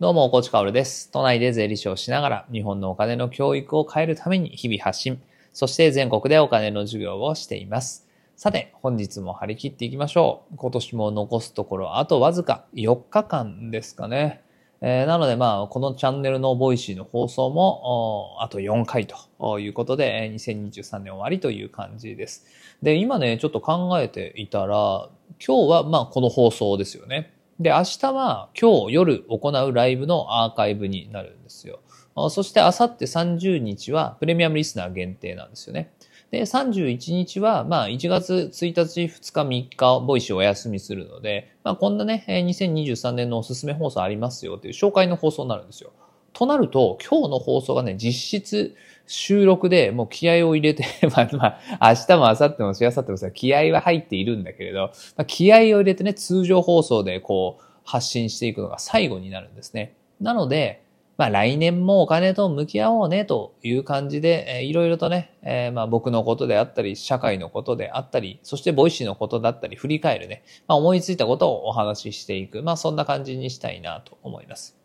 どうも、コーチカオルです。都内で税理士をしながら、日本のお金の教育を変えるために日々発信、そして全国でお金の授業をしています。さて、本日も張り切っていきましょう。今年も残すところ、あとわずか4日間ですかね。えーなので、まあ、このチャンネルのボイシーの放送も、あと4回ということで、2023年終わりという感じです。で、今ね、ちょっと考えていたら、今日は、まあ、この放送ですよね。で、明日は今日夜行うライブのアーカイブになるんですよ。そして明後日30日はプレミアムリスナー限定なんですよね。で、31日は、まあ、1月1日、2日、3日、ボイシーお休みするので、まあ、こんなね、2023年のおすすめ放送ありますよっていう紹介の放送になるんですよ。となると、今日の放送がね、実質収録でもう気合を入れて、まあまあ、明日も明後日もしあさってもさ、気合は入っているんだけれど、まあ、気合を入れてね、通常放送でこう、発信していくのが最後になるんですね。なので、まあ来年もお金と向き合おうねという感じで、えーいろいろとね、えーまあ僕のことであったり、社会のことであったり、そしてボイシーのことだったり、振り返るね、まあ思いついたことをお話ししていく、まあそんな感じにしたいなと思います。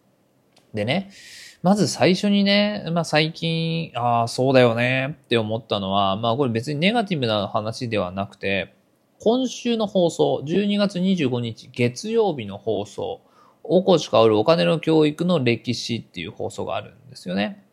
でね、まず最初にね、まあ最近、ああ、そうだよねって思ったのは、まあこれ別にネガティブな話ではなくて、今週の放送、12月25日月曜日の放送、大越かおるお金の教育の歴史っていう放送があるんですよね。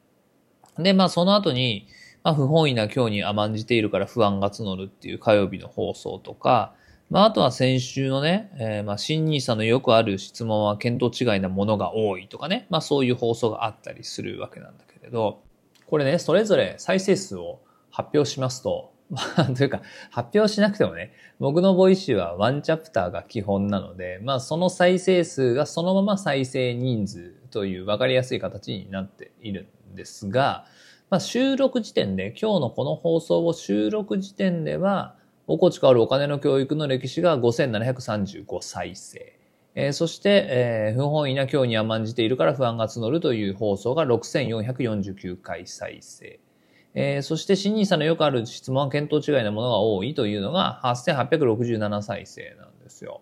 で、まあその後に、まあ不本意な今日に甘んじているから不安が募るっていう火曜日の放送とか、まああとは先週のね、えーまあ新ニーサのよくある質問は見当違いなものが多いとかね、まあそういう放送があったりするわけなんだけれど、これね、それぞれ再生数を発表しますと、まあ、というか、発表しなくてもね、僕のボイシーはワンチャプターが基本なので、まあその再生数がそのまま再生人数という分かりやすい形になっているんですが、まあ収録時点で、今日のこの放送を収録時点では、コーチカオルお金の教育の歴史が5735再生。えーそして、えー不本意な今日に甘んじているから不安が募るという放送が6449回再生。えーそして、新ニーサのよくある質問は見当違いなものが多いというのが8867再生なんですよ。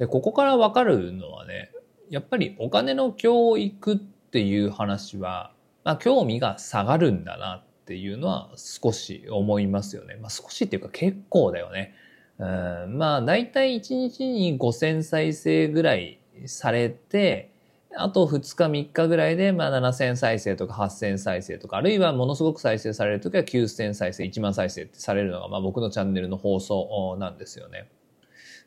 で、ここからわかるのはね、やっぱりお金の教育っていう話は、まあ、興味が下がるんだなっていうのは少し思いますよね。まあ、少しっていうか結構だよね。うん、まあ、だいたい1日に5000再生ぐらいされて、あと2日3日ぐらいで、まあ7000再生とか8000再生とか、あるいはものすごく再生されるときは9000再生、1万再生ってされるのが、まあ僕のチャンネルの放送なんですよね。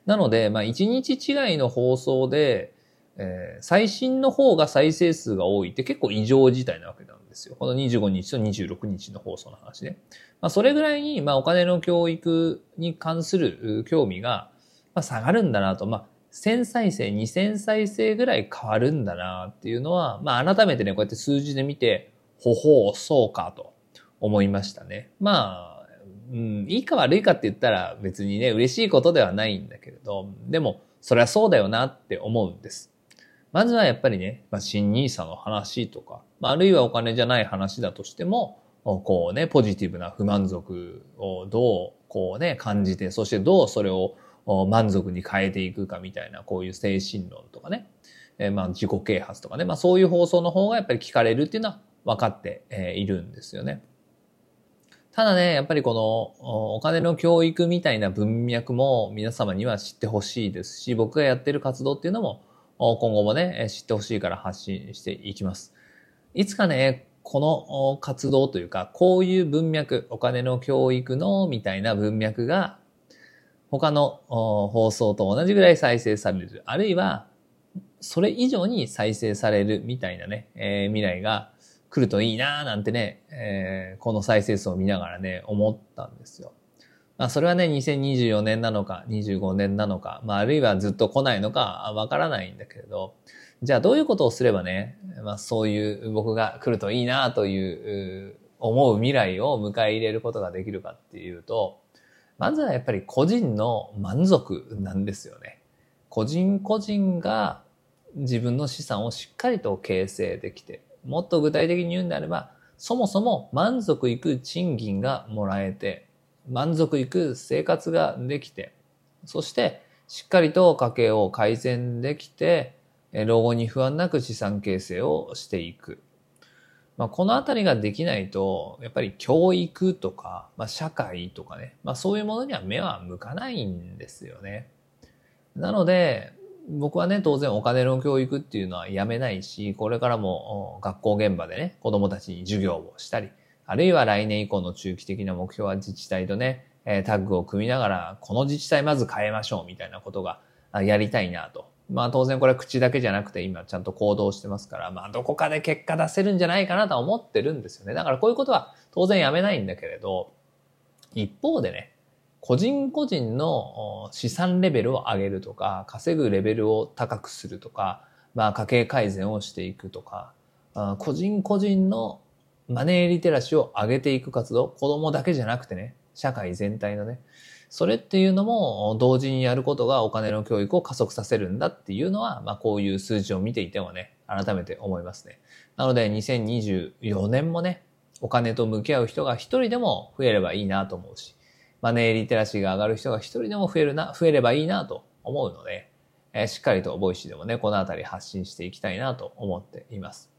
なので、まあ1日違いの放送で、えー最新の方が再生数が多いって結構異常事態なわけなんですよ。この25日と26日の放送の話で。まあそれぐらいに、まあお金の教育に関する興味が、まあ、下がるんだなと。まあ1000再生、2000再生ぐらい変わるんだなっていうのは、まあ改めてね、こうやって数字で見て、ほほう、そうかと思いましたね。まあ、うん、いいか悪いかって言ったら別にね、嬉しいことではないんだけれど、でも、そりゃそうだよなって思うんです。まずはやっぱりね、まあ、新ニーサの話とか、まあ、あるいはお金じゃない話だとしても、こうね、ポジティブな不満足をどう、こうね、感じて、そしてどうそれを満足に変えていくかみたいな、こういう精神論とかね、えーまあ自己啓発とかね、まあそういう放送の方がやっぱり聞かれるっていうのは分かってえいるんですよね。ただね、やっぱりこのお金の教育みたいな文脈も皆様には知ってほしいですし、僕がやってる活動っていうのも今後もね、知ってほしいから発信していきます。いつかね、この活動というか、こういう文脈、お金の教育のみたいな文脈が他の放送と同じぐらい再生される。あるいは、それ以上に再生されるみたいなね、えー未来が来るといいなーなんてね、えーこの再生数を見ながらね、思ったんですよ。まあ、それはね、2024年なのか、25年なのか、まあ、あるいはずっと来ないのか、わからないんだけれど、じゃあどういうことをすればね、まあ、そういう僕が来るといいなというう思う未来を迎え入れることができるかっていうと、まずはやっぱり個人の満足なんですよね。個人個人が自分の資産をしっかりと形成できて、もっと具体的に言うんであれば、そもそも満足いく賃金がもらえて、満足いく生活ができて、そしてしっかりと家計を改善できて、老後に不安なく資産形成をしていく。まあ、このあたりができないと、やっぱり教育とか、まあ、社会とかね、まあ、そういうものには目は向かないんですよね。なので、僕はね、当然お金の教育っていうのはやめないし、これからも学校現場でね、子供たちに授業をしたり、あるいは来年以降の中期的な目標は自治体とね、タッグを組みながら、この自治体まず変えましょうみたいなことがやりたいなと。まあ当然これは口だけじゃなくて今ちゃんと行動してますから、まあどこかで結果出せるんじゃないかなとは思ってるんですよね。だからこういうことは当然やめないんだけれど、一方でね、個人個人の資産レベルを上げるとか、稼ぐレベルを高くするとか、まあ家計改善をしていくとか、個人個人のマネーリテラシーを上げていく活動、子供だけじゃなくてね、社会全体のね、それっていうのも同時にやることがお金の教育を加速させるんだっていうのは、まあこういう数字を見ていてもね、改めて思いますね。なので2024年もね、お金と向き合う人が一人でも増えればいいなと思うし、マネーリテラシーが上がる人が一人でも増えるな、増えればいいなと思うので、えー、しっかりとボイシーでもね、このあたり発信していきたいなと思っています。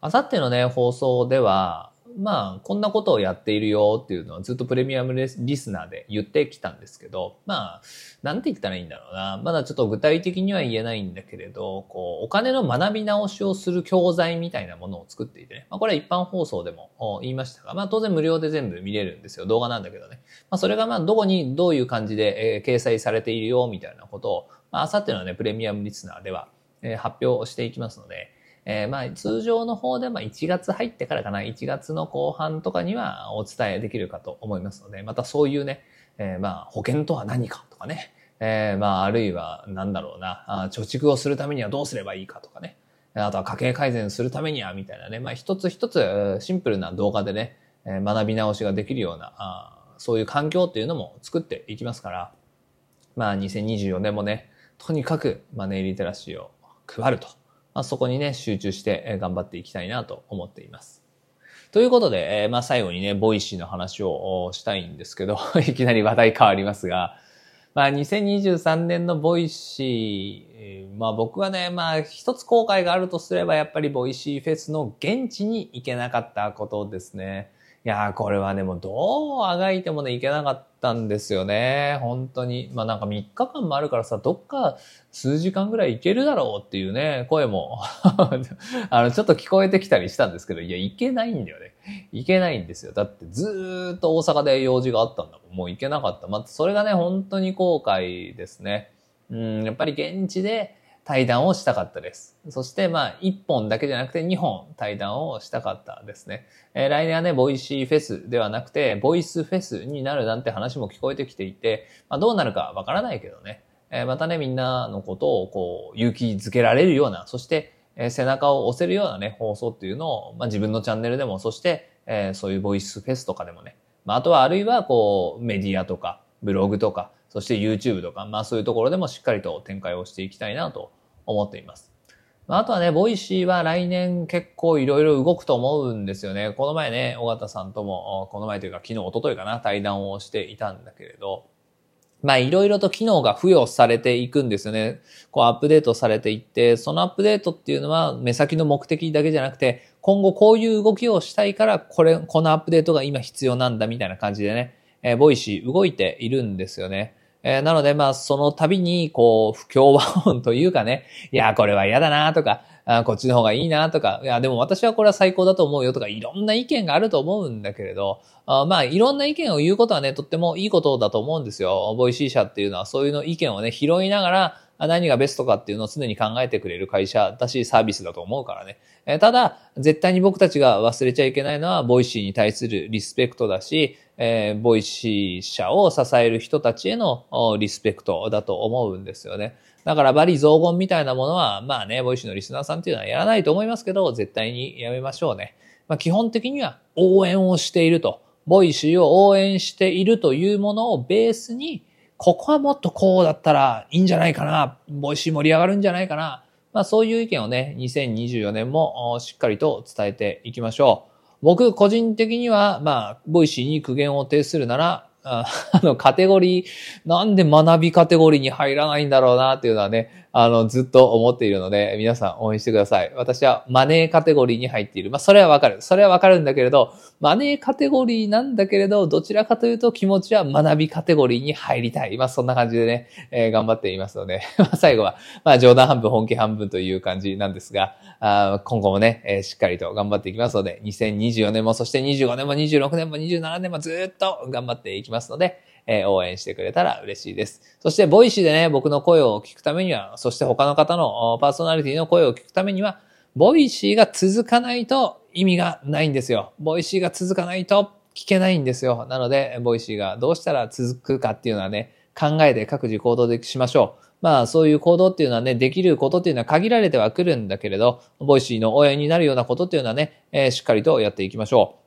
あさってのね、放送では、まあ、こんなことをやっているよっていうのはずっとプレミアムリスナーで言ってきたんですけど、まあ、なんて言ったらいいんだろうな。まだちょっと具体的には言えないんだけれど、こう、お金の学び直しをする教材みたいなものを作っていてね。まあ、これは一般放送でも言いましたが、まあ当然無料で全部見れるんですよ。動画なんだけどね。まあそれがまあどこにどういう感じで、えー、掲載されているよみたいなことを、まああさってのね、プレミアムリスナーでは、えー、発表していきますので、えー、まあ通常の方でまあ1月入ってからかな、1月の後半とかにはお伝えできるかと思いますので、またそういうね、えー、まあ保険とは何かとかね、えー、まああるいはなんだろうな、貯蓄をするためにはどうすればいいかとかね、あとは家計改善するためにはみたいなね、まあ一つ一つシンプルな動画でね、学び直しができるような、そういう環境っていうのも作っていきますから、まあ2024年もね、とにかくマネーリテラシーを配ると。まあ、そこにね、集中して頑張っていきたいなと思っています。ということで、えー、まあ最後にね、ボイシーの話をしたいんですけど、いきなり話題変わりますが、まあ2023年のボイシー、まあ僕はね、まあ一つ後悔があるとすればやっぱりボイシーフェスの現地に行けなかったことですね。いやー、これはね、もうどうあがいてもね、いけなかったんですよね。本当に。まあなんか3日間もあるからさ、どっか数時間ぐらい行けるだろうっていうね、声も あの、ちょっと聞こえてきたりしたんですけど、いや、行けないんだよね。行けないんですよ。だってずーっと大阪で用事があったんだもん。もう行けなかった。まあ、それがね、本当に後悔ですね。うん、やっぱり現地で、対談をしたかったです。そしてまあ1本だけじゃなくて2本対談をしたかったですね。えー、来年はね、 Voicy フェスではなくて、ボイスフェスになるなんて話も聞こえてきていて、まあどうなるかわからないけどね。えー、またね、みんなのことをこう勇気づけられるような、そしてえ背中を押せるようなね、放送っていうのを、まあ自分のチャンネルでも、そして、えー、そういうボイスフェスとかでもね、まああとはあるいはこうメディアとか、ブログとか、そして YouTube とか、まあそういうところでもしっかりと展開をしていきたいなと思っています。まあとはね、 Voicy は来年結構いろいろ動くと思うんですよね。この前ね、緒方さんとも、この前というか昨日、一昨日かな、対談をしていたんだけれど、まあいろいろと機能が付与されていくんですよね。こうアップデートされていって、そのアップデートっていうのは目先の目的だけじゃなくて、今後こういう動きをしたいから、これ、このアップデートが今必要なんだみたいな感じでね、えー、 Voicy 動いているんですよね。えー、なので、まあ、その度に、こう、不協和音というかね、いや、これは嫌だなとか、あこっちの方がいいなとか、いや、でも私はこれは最高だと思うよとか、いろんな意見があると思うんだけれど、あまあ、いろんな意見を言うことはね、とってもいいことだと思うんですよ。 Voicy 社っていうのはそういうの意見をね、拾いながら、何がベストかっていうのを常に考えてくれる会社だし、サービスだと思うからね。えただ、絶対に僕たちが忘れちゃいけないのは、 Voicy に対するリスペクトだし、えー、 Voicy 社を支える人たちへのリスペクトだと思うんですよね。だから、罵詈雑言みたいなものは、まあね、 Voicy のリスナーさんっていうのはやらないと思いますけど、絶対にやめましょうね。まあ、基本的には応援をしていると。 Voicy を応援しているというものをベースに、ここはもっとこうだったらいいんじゃないかな。 Voicy 盛り上がるんじゃないかな。まあそういう意見をね、2024年もしっかりと伝えていきましょう。僕個人的には、まあ、 Voicy に苦言を呈するなら、あの、カテゴリー、なんで学びカテゴリーに入らないんだろうなっていうのはね、あの、ずっと思っているので、皆さん応援してください。私はマネーカテゴリーに入っている。まあ、それはわかる。それはわかるんだけれど、マネーカテゴリーなんだけれど、どちらかというと気持ちは学びカテゴリーに入りたい。まあ、そんな感じでね、えー、頑張っていますので、まあ、最後は、まあ、冗談半分、本気半分という感じなんですが、あ今後もね、えー、しっかりと頑張っていきますので、2024年も、そして25年も26年も27年もずっと頑張っていきますので、えー、応援してくれたら嬉しいです。そして、 Voicy でね、僕の声を聞くためには、そして他の方のパーソナリティの声を聞くためには、 Voicy が続かないと意味がないんですよ。 Voicy が続かないと聞けないんですよ。なので、 Voicy がどうしたら続くかっていうのはね、考えて各自行動でしましょう。まあそういう行動っていうのはね、できることっていうのは限られてはくるんだけれど、 Voicy の応援になるようなことっていうのはね、えー、しっかりとやっていきましょう。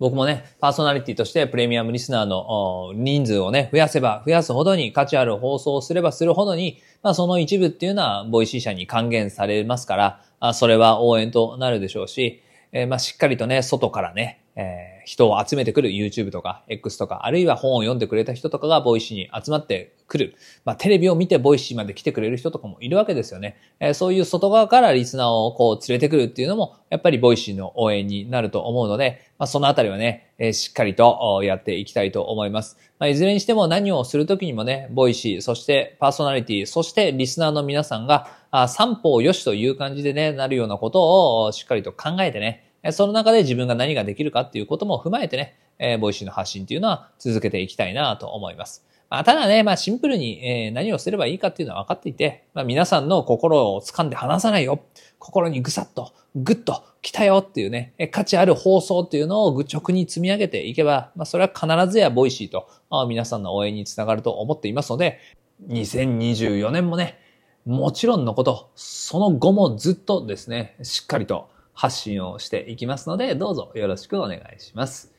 僕もね、パーソナリティとしてプレミアムリスナーの人数をね、増やせば増やすほどに価値ある放送をすればするほどに、まあその一部っていうのは Voicy 社に還元されますから、あそれは応援となるでしょうし、えー、まあしっかりとね、外からね、えー、人を集めてくる YouTube とか X とか、あるいは本を読んでくれた人とかが Voicy に集まってくる。まあ、テレビを見て Voicy まで来てくれる人とかもいるわけですよね。えー、そういう外側からリスナーをこう連れてくるっていうのも、やっぱり Voicy の応援になると思うので、まあ、そのあたりはね、えー、しっかりとやっていきたいと思います。まあ、いずれにしても何をするときにもね、 Voicy、そしてパーソナリティ、そしてリスナーの皆さんが、あ三方よしという感じでね、なるようなことをしっかりと考えてね、その中で自分が何ができるかっていうことも踏まえてね、えー、 Voicy の発信っていうのは続けていきたいなと思います。まあ、ただね、まあシンプルに、えー、何をすればいいかっていうのは分かっていて、まあ皆さんの心を掴んで離さないよ。心にぐさっと、ぐっと来たよっていうね、価値ある放送っていうのを愚直に積み上げていけば、まあそれは必ずや Voicy と、まあ、皆さんの応援につながると思っていますので、2024年もね、もちろんのこと、その後もずっとですね、しっかりと発信をしていきますので、どうぞよろしくお願いします。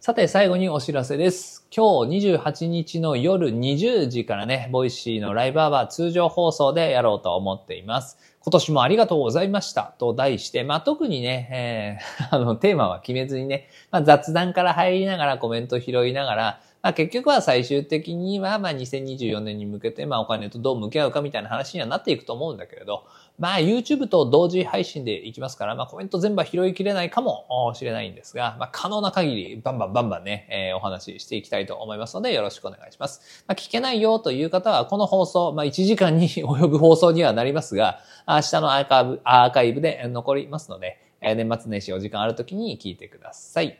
さて、最後にお知らせです。今日28日の夜20時からね、 Voicy のライブアワー通常放送でやろうと思っています。今年もありがとうございましたと題して、まあ、特にね、えー、あの、テーマは決めずにね、まあ、雑談から入りながらコメント拾いながら、まあ、結局は最終的には、まあ、2024年に向けて、まあ、お金とどう向き合うかみたいな話にはなっていくと思うんだけれど、まあ YouTube と同時配信でいきますから、まあコメント全部は拾いきれないかもしれないんですが、まあ可能な限りバンバンバンバンね、えー、お話ししていきたいと思いますのでよろしくお願いします。まあ聞けないよという方はこの放送、まあ1時間に 及ぶ放送にはなりますが、明日のアーカイブ、アーカイブで残りますので、年末年始お時間ある時に聞いてください。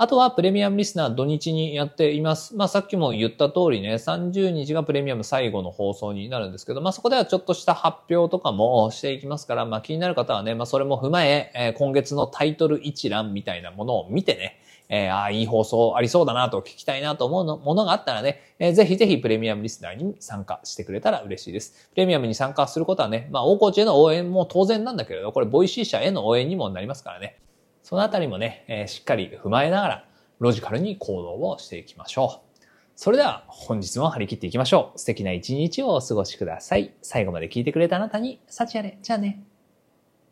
あとはプレミアムリスナー土日にやっています。まあさっきも言った通りね、30日がプレミアム最後の放送になるんですけど、まあそこではちょっとした発表とかもしていきますから、まあ気になる方はね、まあそれも踏まえ、えー、今月のタイトル一覧みたいなものを見てね、えー、ああ、いい放送ありそうだなと聞きたいなと思うのものがあったらね、えー、ぜひぜひプレミアムリスナーに参加してくれたら嬉しいです。プレミアムに参加することはね、まあ大河内への応援も当然なんだけれど、これ Voicy 社への応援にもなりますからね。そのあたりもね、えー、しっかり踏まえながら、ロジカルに行動をしていきましょう。それでは本日も張り切っていきましょう。素敵な一日をお過ごしください。最後まで聞いてくれたあなたに、幸あれ。じゃあね。